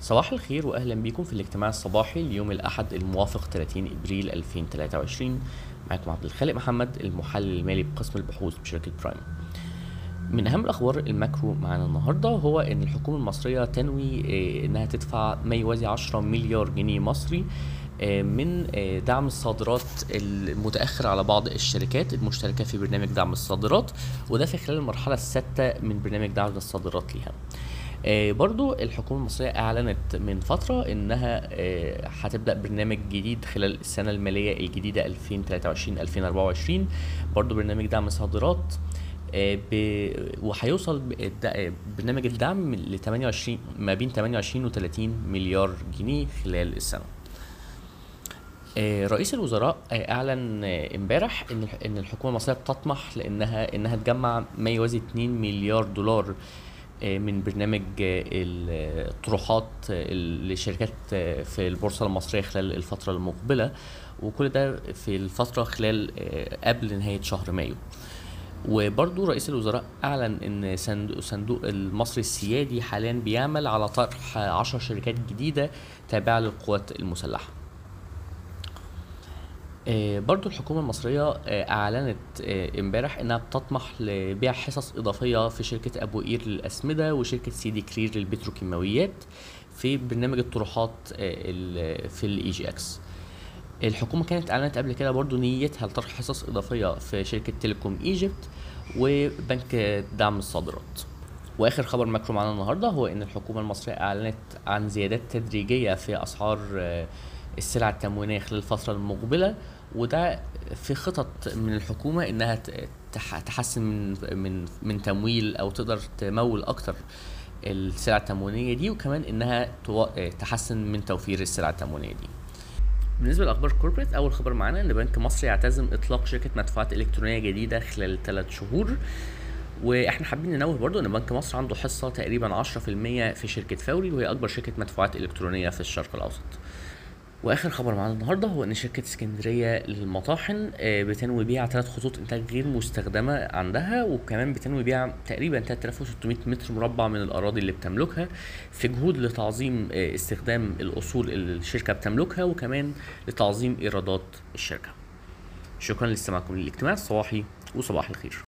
صباح الخير واهلا بكم في الاجتماع الصباحي ليوم الأحد الموافق 30 إبريل 2023 معكم عبد الخالق محمد المحلل المالي بقسم البحوث بشركة برايم. من أهم الأخبار ال macro معانا النهارده هو إن الحكومة المصرية تنوي آه، إنها تدفع ما يوازي 10 مليار جنيه مصري آه، من آه، دعم الصادرات المتأخر على بعض الشركات المشتركة في برنامج دعم الصادرات وده في خلال المرحلة السادسة من برنامج دعم الصادرات ليها. برضو الحكومة المصرية أعلنت من فترة إنها آه، هتبدأ برنامج جديد خلال السنة المالية الجديدة 2023-2024 برضو برنامج دعم صادرات آه،. وهيوصل آه، برنامج الدعم ل 28 ما بين 28 و 30 مليار جنيه خلال السنة. آه، رئيس الوزراء آه، أعلن آه، إمبارح إن إن الحكومة المصرية بتطمح لإنها إنها تجمع ما يوازي 2 مليار دولار آه، من برنامج آه، الطروحات آه، للشركات آه، في البورصة المصرية خلال الفترة المقبلة. وكل ده في الفترة خلال قبل نهاية شهر مايو. وبرضو رئيس الوزراء أعلن إن صندوق المصري السيادي حاليا بيعمل على طرح 10 شركات جديدة تابعة للقوات المسلحة. آه، برضو الحكومة المصرية آه، أعلنت آه، امبارح إنها بتطمح لبيع حصص إضافية في شركة أبو قير للأسمدة وشركة سيدي كرير للبتروكيماويات في برنامج الطروحات آه، ال- في ال EGX. الحكومة كانت أعلنت قبل كده برضو نيتها لطرح حصص إضافية في شركة Telecom Egypt وبنك دعم الصادرات. وآخر خبر macro معانا النهارده هو إن الحكومة المصرية أعلنت عن زيادات تدريجية في أسعار آه، السلع التموينية خلال الفترة المقبلة وده في خطط من الحكومة إنها تحسن من من من تمويل أو تقدر تمول أكتر السلع التموينية دي وكمان إنها تحسن من توفير السلع التموينية دي. بالنسبة لأخبار كوربريت أول خبر معانا إن بنك مصر يعتزم إطلاق شركة مدفوعات إلكترونية جديدة خلال ثلاث شهور. وإحنا حابين ننوه برضو إن بنك مصر عنده حصة تقريبا 10% في شركة فوري وهي أكبر شركة مدفوعات إلكترونية في الشرق الأوسط. وآخر خبر معانا النهارده هو إن شركة اسكندرية للمطاحن آه، بتنوي بيع ثلاث خطوط إنتاج غير مستخدمة عندها وكمان بتنوي بيع تقريبا 3600 متر مربع من الأراضي اللي بتملكها في جهود لتعظيم آه، استخدام الأصول اللي الشركة بتملكها وكمان لتعظيم إيرادات الشركة. شكرا لاستماعكم للاجتماع الصباحي وصباح الخير.